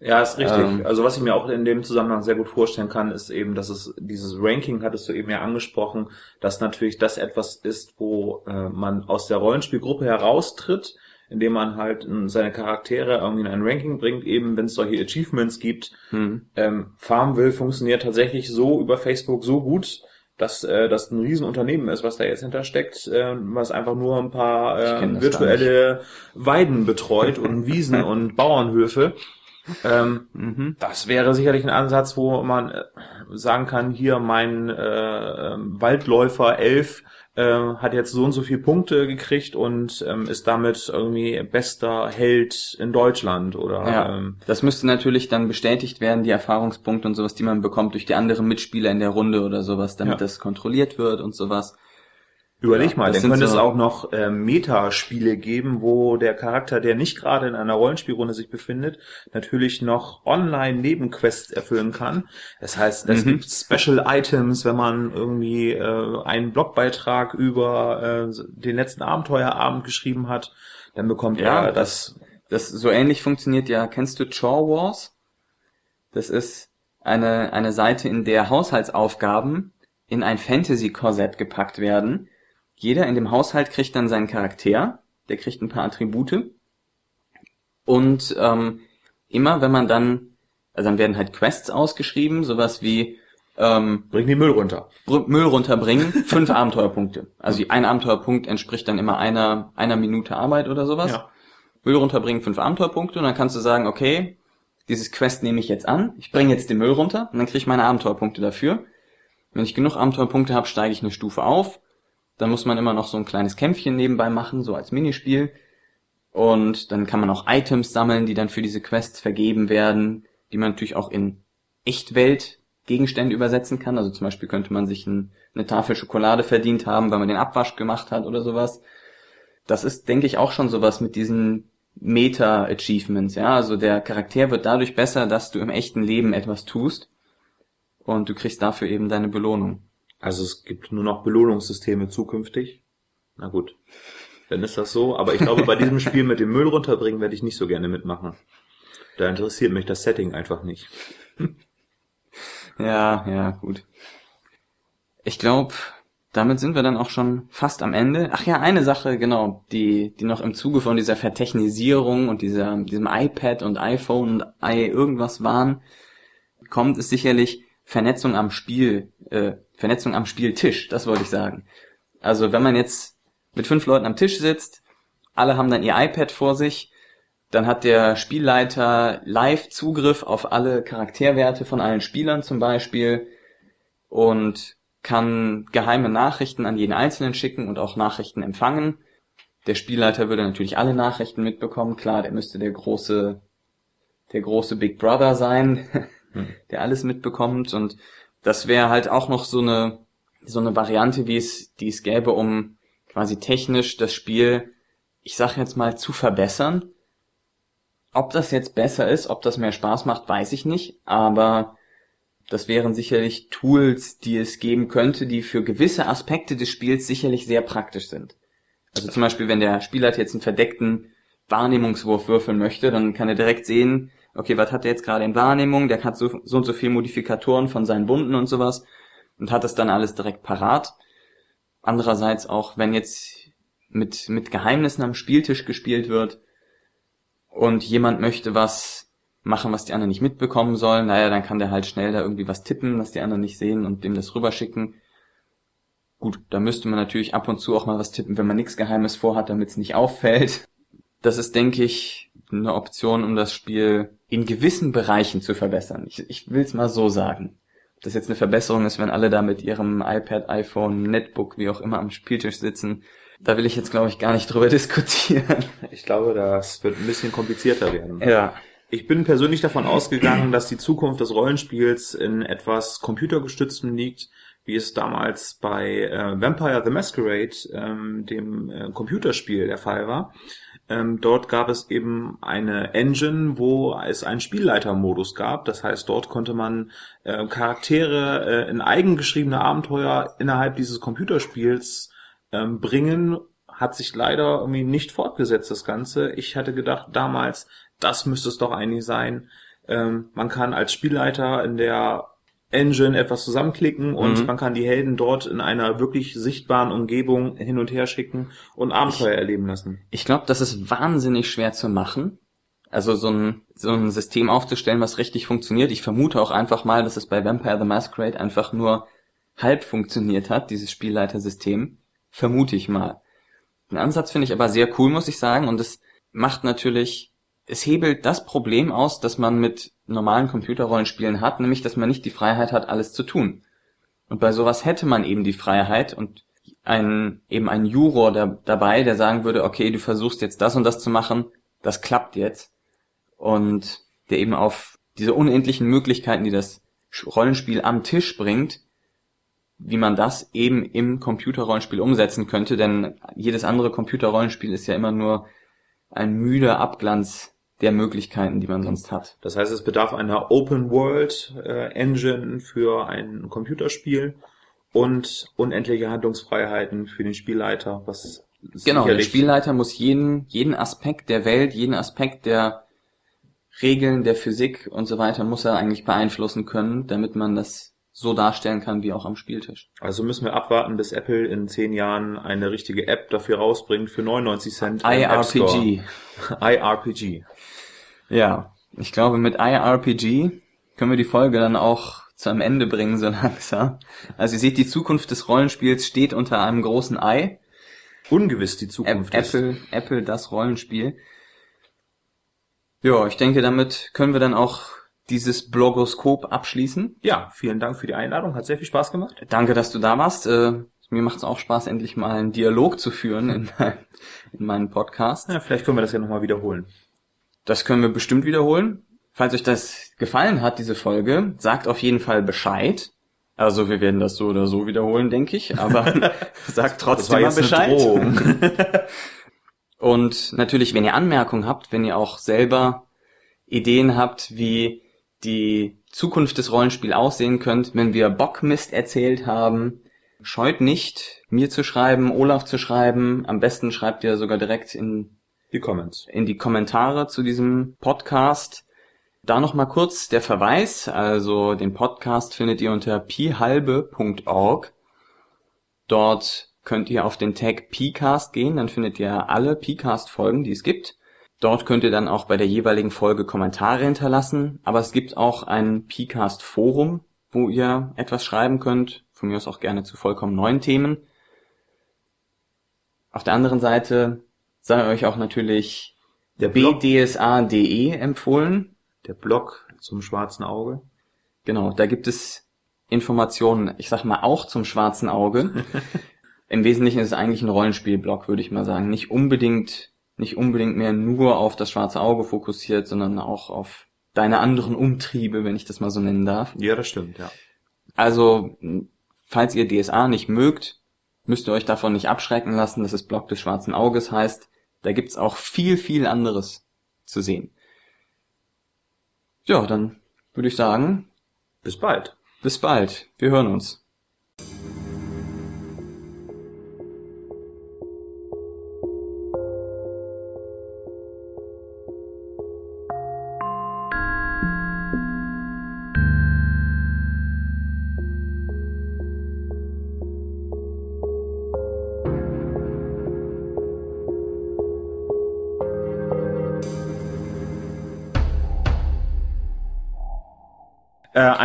Ja, ist richtig. Ähm, also was ich mir auch in dem Zusammenhang sehr gut vorstellen kann, ist eben, dass es dieses Ranking, hattest du eben ja angesprochen, dass natürlich das etwas ist, wo äh, man aus der Rollenspielgruppe heraustritt, indem man halt seine Charaktere irgendwie in ein Ranking bringt, eben wenn es solche Achievements gibt. Hm. Ähm, Farmville funktioniert tatsächlich so über Facebook so gut, dass äh, das ein Riesenunternehmen ist, was da jetzt hintersteckt, äh, was einfach nur ein paar äh, virtuelle Weiden betreut und Wiesen und Bauernhöfe. Ähm, mhm. Das wäre sicherlich ein Ansatz, wo man äh, sagen kann, hier mein äh, Waldläufer 11 äh, hat jetzt so und so viele Punkte gekriegt und ähm, ist damit irgendwie bester Held in Deutschland oder ja, ähm, das müsste natürlich dann bestätigt werden, die Erfahrungspunkte und sowas, die man bekommt durch die anderen Mitspieler in der Runde oder sowas, damit ja. das kontrolliert wird und sowas. Überleg Ja, mal, dann könnte es so- auch noch ähm, Metaspiele geben, wo der Charakter, der nicht gerade in einer Rollenspielrunde sich befindet, natürlich noch online Nebenquests erfüllen kann. Das heißt, es Mhm. gibt Special Items, wenn man irgendwie äh, einen Blogbeitrag über äh, den letzten Abenteuerabend geschrieben hat, dann bekommt Ja, er das. Das so ähnlich funktioniert ja, kennst du Chore Wars? Das ist eine, eine Seite, in der Haushaltsaufgaben in ein Fantasy-Korsett gepackt werden. Jeder in dem Haushalt kriegt dann seinen Charakter, der kriegt ein paar Attribute. Und ähm, immer wenn man dann, also dann werden halt Quests ausgeschrieben, sowas wie ähm, Bring den Müll runter. Br- Müll runterbringen, fünf Abenteuerpunkte. Also ein Abenteuerpunkt entspricht dann immer einer, einer Minute Arbeit oder sowas. Ja. Müll runterbringen, fünf Abenteuerpunkte und dann kannst du sagen, okay, dieses Quest nehme ich jetzt an, ich bringe jetzt den Müll runter und dann kriege ich meine Abenteuerpunkte dafür. Wenn ich genug Abenteuerpunkte habe, steige ich eine Stufe auf. Dann muss man immer noch so ein kleines Kämpfchen nebenbei machen, so als Minispiel. Und dann kann man auch Items sammeln, die dann für diese Quests vergeben werden, die man natürlich auch in Echtwelt Gegenstände übersetzen kann. Also zum Beispiel könnte man sich ein, eine Tafel Schokolade verdient haben, weil man den Abwasch gemacht hat oder sowas. Das ist, denke ich, auch schon sowas mit diesen Meta-Achievements, ja. Also der Charakter wird dadurch besser, dass du im echten Leben etwas tust. Und du kriegst dafür eben deine Belohnung. Also es gibt nur noch Belohnungssysteme zukünftig. Na gut, dann ist das so. Aber ich glaube, bei diesem Spiel mit dem Müll runterbringen werde ich nicht so gerne mitmachen. Da interessiert mich das Setting einfach nicht. Ja, ja, gut. Ich glaube, damit sind wir dann auch schon fast am Ende. Ach ja, eine Sache, genau, die, die noch im Zuge von dieser Vertechnisierung und dieser, diesem iPad und iPhone und i irgendwas waren, kommt, ist sicherlich Vernetzung am Spiel, äh, Vernetzung am Spieltisch, das wollte ich sagen. Also wenn man jetzt mit fünf Leuten am Tisch sitzt, alle haben dann ihr iPad vor sich, dann hat der Spielleiter live Zugriff auf alle Charakterwerte von allen Spielern zum Beispiel und kann geheime Nachrichten an jeden Einzelnen schicken und auch Nachrichten empfangen. Der Spielleiter würde natürlich alle Nachrichten mitbekommen. Klar, der müsste der große, der große Big Brother sein, der alles mitbekommt. Und das wäre halt auch noch so eine, so eine Variante, wie es, die es gäbe, um quasi technisch das Spiel, ich sag jetzt mal, zu verbessern. Ob das jetzt besser ist, ob das mehr Spaß macht, weiß ich nicht, aber das wären sicherlich Tools, die es geben könnte, die für gewisse Aspekte des Spiels sicherlich sehr praktisch sind. Also zum Beispiel, wenn der Spieler jetzt einen verdeckten Wahrnehmungswurf würfeln möchte, dann kann er direkt sehen, okay, was hat er jetzt gerade in Wahrnehmung, der hat so, so und so viel Modifikatoren von seinen Bunden und sowas und hat das dann alles direkt parat. Andererseits auch, wenn jetzt mit, mit Geheimnissen am Spieltisch gespielt wird und jemand möchte was machen, was die anderen nicht mitbekommen sollen, naja, dann kann der halt schnell da irgendwie was tippen, was die anderen nicht sehen und dem das rüberschicken. Gut, da müsste man natürlich ab und zu auch mal was tippen, wenn man nichts Geheimes vorhat, damit es nicht auffällt. Das ist, denke ich, eine Option, um das Spiel in gewissen Bereichen zu verbessern. Ich, ich will es mal so sagen. Ob das jetzt eine Verbesserung ist, wenn alle da mit ihrem iPad, iPhone, Netbook, wie auch immer am Spieltisch sitzen, da will ich jetzt, glaube ich, gar nicht drüber diskutieren. Ich glaube, das wird ein bisschen komplizierter werden. Ja. Ich bin persönlich davon ausgegangen, dass die Zukunft des Rollenspiels in etwas computergestütztem liegt, wie es damals bei äh, Vampire the Masquerade, ähm, dem äh, Computerspiel, der Fall war. Ähm, dort gab es eben eine Engine, wo es einen Spielleitermodus gab. Das heißt, dort konnte man äh, Charaktere äh, in eigengeschriebene Abenteuer innerhalb dieses Computerspiels ähm, bringen. Hat sich leider irgendwie nicht fortgesetzt, das Ganze. Ich hatte gedacht damals, das müsste es doch eigentlich sein. Ähm, man kann als Spielleiter in der Engine etwas zusammenklicken und Mhm. man kann die Helden dort in einer wirklich sichtbaren Umgebung hin und her schicken und Abenteuer erleben lassen. Ich glaube, das ist wahnsinnig schwer zu machen. Also so ein, so ein System aufzustellen, was richtig funktioniert. Ich vermute auch einfach mal, dass es bei Vampire the Masquerade einfach nur halb funktioniert hat, dieses Spielleitersystem. Vermute ich mal. Den Ansatz finde ich aber sehr cool, muss ich sagen. Und es macht natürlich, es hebelt das Problem aus, das man mit normalen Computerrollenspielen hat, nämlich, dass man nicht die Freiheit hat, alles zu tun. Und bei sowas hätte man eben die Freiheit und ein, eben ein Juror da, dabei, der sagen würde, okay, du versuchst jetzt das und das zu machen, das klappt jetzt. Und der eben auf diese unendlichen Möglichkeiten, die das Rollenspiel am Tisch bringt, wie man das eben im Computerrollenspiel umsetzen könnte, denn jedes andere Computerrollenspiel ist ja immer nur ein müder Abglanz der Möglichkeiten, die man sonst hat. Das heißt, es bedarf einer Open World äh, Engine für ein Computerspiel und unendliche Handlungsfreiheiten für den Spielleiter, was Genau, der Spielleiter muss jeden, jeden Aspekt der Welt, jeden Aspekt der Regeln der Physik und so weiter muss er eigentlich beeinflussen können, damit man das so darstellen kann wie auch am Spieltisch. Also müssen wir abwarten, bis Apple in zehn Jahren eine richtige App dafür rausbringt für 99 Cent. IRPG. IRPG. Ja, ich glaube mit IRPG können wir die Folge dann auch zu einem Ende bringen so langsam. Also ihr seht, die Zukunft des Rollenspiels steht unter einem großen I. Ungewiss die Zukunft. Ä Apple, Apple das Rollenspiel. Ja, ich denke, damit können wir dann auch dieses Blogoskop abschließen. Ja, vielen Dank für die Einladung, hat sehr viel Spaß gemacht. Danke, dass du da warst. Äh, mir macht es auch Spaß, endlich mal einen Dialog zu führen in, in meinem Podcast. Ja, vielleicht können wir das ja nochmal wiederholen. Das können wir bestimmt wiederholen. Falls euch das gefallen hat, diese Folge, sagt auf jeden Fall Bescheid. Also wir werden das so oder so wiederholen, denke ich, aber sagt trotzdem mal Bescheid. Und natürlich, wenn ihr Anmerkungen habt, wenn ihr auch selber Ideen habt, wie die Zukunft des Rollenspiels aussehen könnt, wenn wir Bockmist erzählt haben, scheut nicht, mir zu schreiben, Olaf zu schreiben. Am besten schreibt ihr sogar direkt in die Comments. In die Kommentare zu diesem Podcast. Da noch mal kurz der Verweis, also den Podcast findet ihr unter pihalbe.org. Dort könnt ihr auf den Tag Pcast gehen, dann findet ihr alle Pcast Folgen, die es gibt. Dort könnt ihr dann auch bei der jeweiligen Folge Kommentare hinterlassen, aber es gibt auch ein Pcast Forum, wo ihr etwas schreiben könnt, von mir aus auch gerne zu vollkommen neuen Themen. Auf der anderen Seite sei euch auch natürlich der bdsa.de empfohlen. Der Blog zum schwarzen Auge. Genau, da gibt es Informationen, ich sag mal auch zum schwarzen Auge. Im Wesentlichen ist es eigentlich ein Rollenspielblog, würde ich mal sagen. Nicht unbedingt nicht unbedingt mehr nur auf das schwarze Auge fokussiert, sondern auch auf deine anderen Umtriebe, wenn ich das mal so nennen darf. Ja, das stimmt, ja. Also, falls ihr DSA nicht mögt, müsst ihr euch davon nicht abschrecken lassen, dass es Block des schwarzen Auges heißt. Da gibt's auch viel, viel anderes zu sehen. Ja, dann würde ich sagen. Bis bald. Bis bald. Wir hören uns.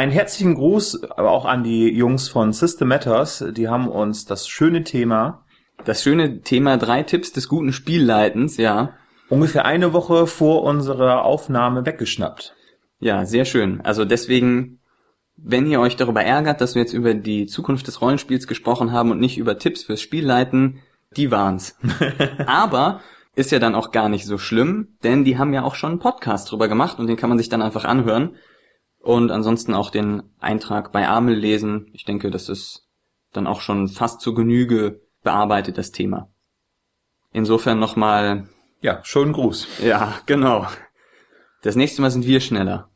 Einen herzlichen Gruß aber auch an die Jungs von System Matters. Die haben uns das schöne Thema. Das schöne Thema drei Tipps des guten Spielleitens, ja. Ungefähr eine Woche vor unserer Aufnahme weggeschnappt. Ja, sehr schön. Also deswegen, wenn ihr euch darüber ärgert, dass wir jetzt über die Zukunft des Rollenspiels gesprochen haben und nicht über Tipps fürs Spielleiten, die waren's. aber ist ja dann auch gar nicht so schlimm, denn die haben ja auch schon einen Podcast drüber gemacht und den kann man sich dann einfach anhören und ansonsten auch den Eintrag bei Amel lesen. Ich denke, das ist dann auch schon fast zur Genüge bearbeitet, das Thema. Insofern nochmal. Ja, schönen Gruß. Ja, genau. Das nächste Mal sind wir schneller.